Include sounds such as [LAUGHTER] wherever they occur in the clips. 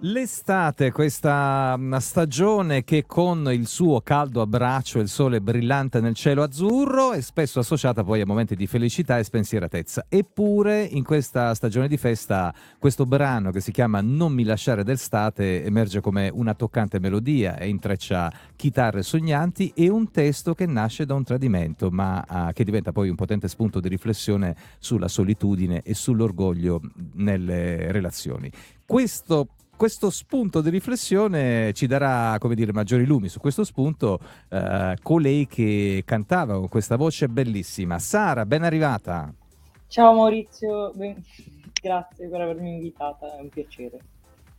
L'estate, questa mm, stagione che con il suo caldo abbraccio e il sole brillante nel cielo azzurro è spesso associata poi a momenti di felicità e spensieratezza. Eppure in questa stagione di festa questo brano che si chiama Non mi lasciare d'estate emerge come una toccante melodia e intreccia chitarre sognanti e un testo che nasce da un tradimento ma uh, che diventa poi un potente spunto di riflessione sulla solitudine e sull'orgoglio nelle relazioni. Questo questo spunto di riflessione ci darà, come dire, maggiori lumi su questo spunto eh, colei che cantava con questa voce bellissima. Sara, ben arrivata. Ciao Maurizio, ben... [LAUGHS] grazie per avermi invitata, è un piacere.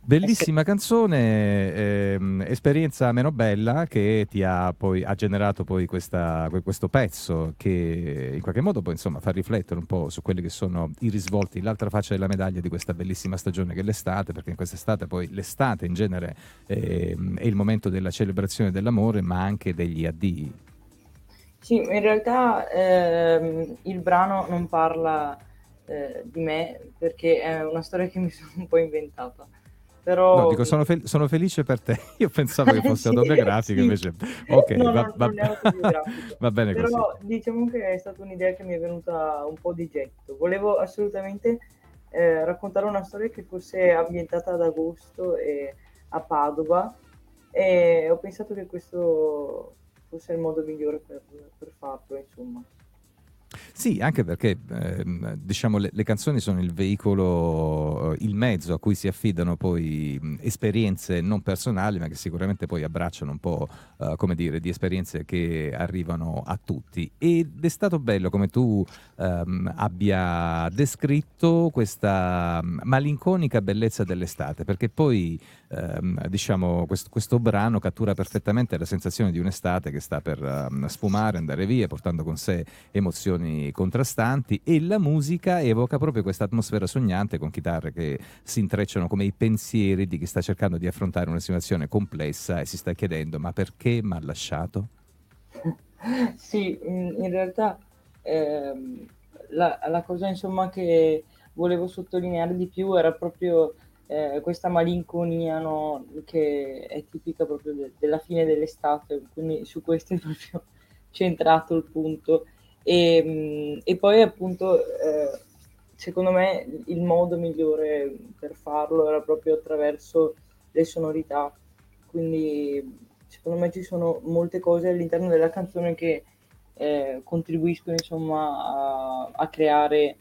Bellissima canzone, ehm, esperienza meno bella che ti ha poi ha generato poi questa, questo pezzo che in qualche modo poi insomma fa riflettere un po' su quelli che sono i risvolti, l'altra faccia della medaglia di questa bellissima stagione che è l'estate, perché in quest'estate poi l'estate in genere ehm, è il momento della celebrazione dell'amore ma anche degli addii. Sì, in realtà ehm, il brano non parla eh, di me perché è una storia che mi sono un po' inventata però... No, dico, sono, fel- sono, felice per te. [LAUGHS] Io pensavo che fosse [LAUGHS] sì, autobiografico, sì. invece... Ok, no, va, no, va, [LAUGHS] va, bene Però così. diciamo che è stata un'idea che mi è venuta un po' di getto. Volevo assolutamente eh, raccontare una storia che fosse ambientata ad agosto e a Padova e ho pensato che questo fosse il modo migliore per, per farlo, insomma. Sì, anche perché ehm, diciamo le, le, canzoni sono il veicolo, eh, il mezzo a cui si affidano poi mh, esperienze non personali, ma che sicuramente poi abbracciano un po', uh, come dire, di esperienze che arrivano a tutti. Ed è stato bello come tu um, abbia descritto questa malinconica bellezza dell'estate, perché poi um, diciamo questo, questo, brano cattura perfettamente la sensazione di un'estate che sta per um, sfumare, andare via, portando con sé emozioni contrastanti e la musica evoca proprio questa atmosfera sognante con chitarre che si intrecciano come i pensieri di chi sta cercando di affrontare una situazione complessa e si sta chiedendo ma perché mi ha lasciato? [LAUGHS] Sì, in realtà ehm, la, la, cosa insomma che volevo sottolineare di più era proprio eh, questa malinconia no, che è tipica proprio de- della fine dell'estate, quindi su questo è proprio [LAUGHS] centrato il punto. E, ehm, e poi appunto, eh, secondo me, il modo migliore per farlo era proprio attraverso le sonorità. Quindi secondo me ci sono molte cose all'interno della canzone che eh, contribuiscono insomma a, a, creare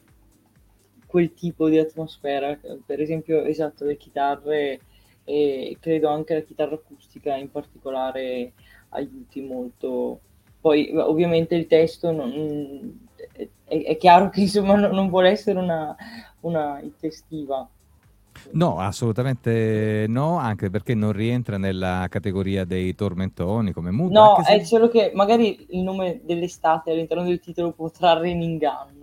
quel tipo di atmosfera. Per esempio, esatto, le chitarre e credo anche la chitarra acustica in particolare aiuti molto poi ovviamente il testo non, è, è, chiaro che insomma non, non vuole essere una, una intestiva. No, assolutamente no, anche perché non rientra nella categoria dei tormentoni come Mood. No, se... è solo che magari il nome dell'estate all'interno del titolo può trarre in inganno.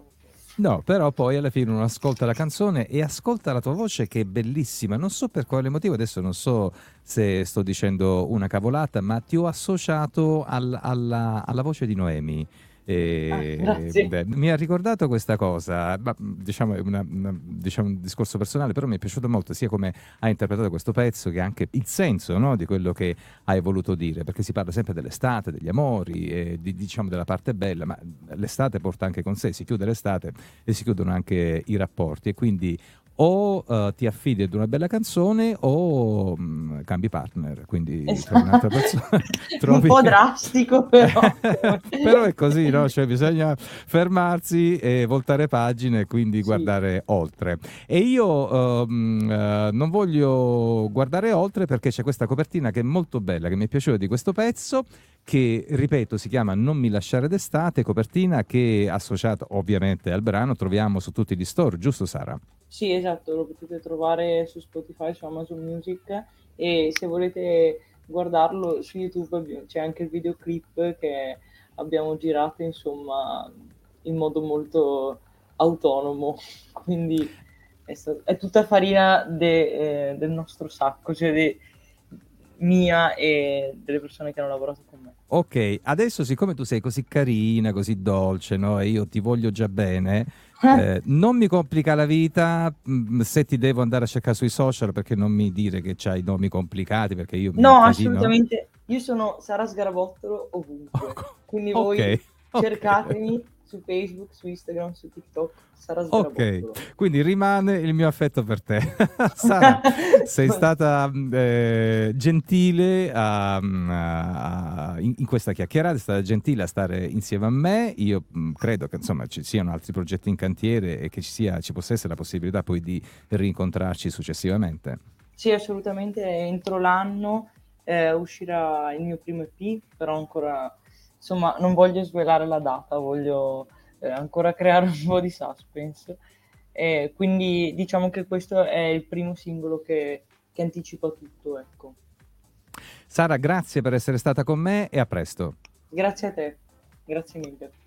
No, però poi alla fine uno ascolta la canzone e ascolta la tua voce che è bellissima. Non so per quale motivo, adesso non so se sto dicendo una cavolata, ma ti ho associato al, alla, alla voce di Noemi. E, ah, beh, mi ha ricordato questa cosa, ma, diciamo, una, diciamo, un discorso personale, però mi è piaciuto molto sia come ha interpretato questo pezzo che anche il senso no, di quello che hai voluto dire, perché si parla sempre dell'estate, degli amori, e di, diciamo della parte bella, ma l'estate porta anche con sé, si chiude l'estate e si chiudono anche i rapporti e quindi o uh, ti affidi ad una bella canzone o um, cambi partner, quindi esatto. un'altra persona. [LAUGHS] [LAUGHS] trovi... Un po' drastico [LAUGHS] però. però è così, no? Cioè bisogna fermarsi e voltare pagine e quindi sì. guardare oltre. E io um, uh, non voglio guardare oltre perché c'è questa copertina che è molto bella, che mi è piaciuta di questo pezzo, che ripeto si chiama Non mi lasciare d'estate, copertina che associata ovviamente al brano troviamo su tutti gli store, giusto Sara? Sì, esatto, lo potete trovare su Spotify, su Amazon Music e se volete guardarlo su YouTube c'è anche il videoclip che abbiamo girato insomma in modo molto autonomo, [LAUGHS] quindi è, stato, è tutta farina de, eh, del nostro sacco, cioè de, mia e delle persone che hanno lavorato con me. Ok, adesso siccome tu sei così carina, così dolce, no? E io ti voglio già bene, Eh, non mi complica la vita mm, se ti devo andare a cercare sui social perché non mi dire che c'hai nomi complicati perché io No, assolutamente. Io sono Sara Sgarabottolo ovunque. [LAUGHS] Quindi voi cercatemi su Facebook, su Instagram, su TikTok, Sara Sgarabottolo. Ok, quindi rimane il mio affetto per te. [LAUGHS] Sara, sei [LAUGHS] stata mm, eh, gentile a- a- in, in questa chiacchierata, è stata gentile a stare insieme a me. Io mm, credo che insomma ci siano altri progetti in cantiere e che ci, sia, ci possa essere la possibilità poi di rincontrarci successivamente. Sì, assolutamente. Entro l'anno eh, uscirà il mio primo EP, però ancora, insomma, non voglio svelare la data, voglio eh, ancora creare un po' di suspense. E quindi diciamo che questo è il primo singolo che, che anticipa tutto, ecco. Sara, grazie per essere stata con me e a presto. Grazie a te, grazie mille.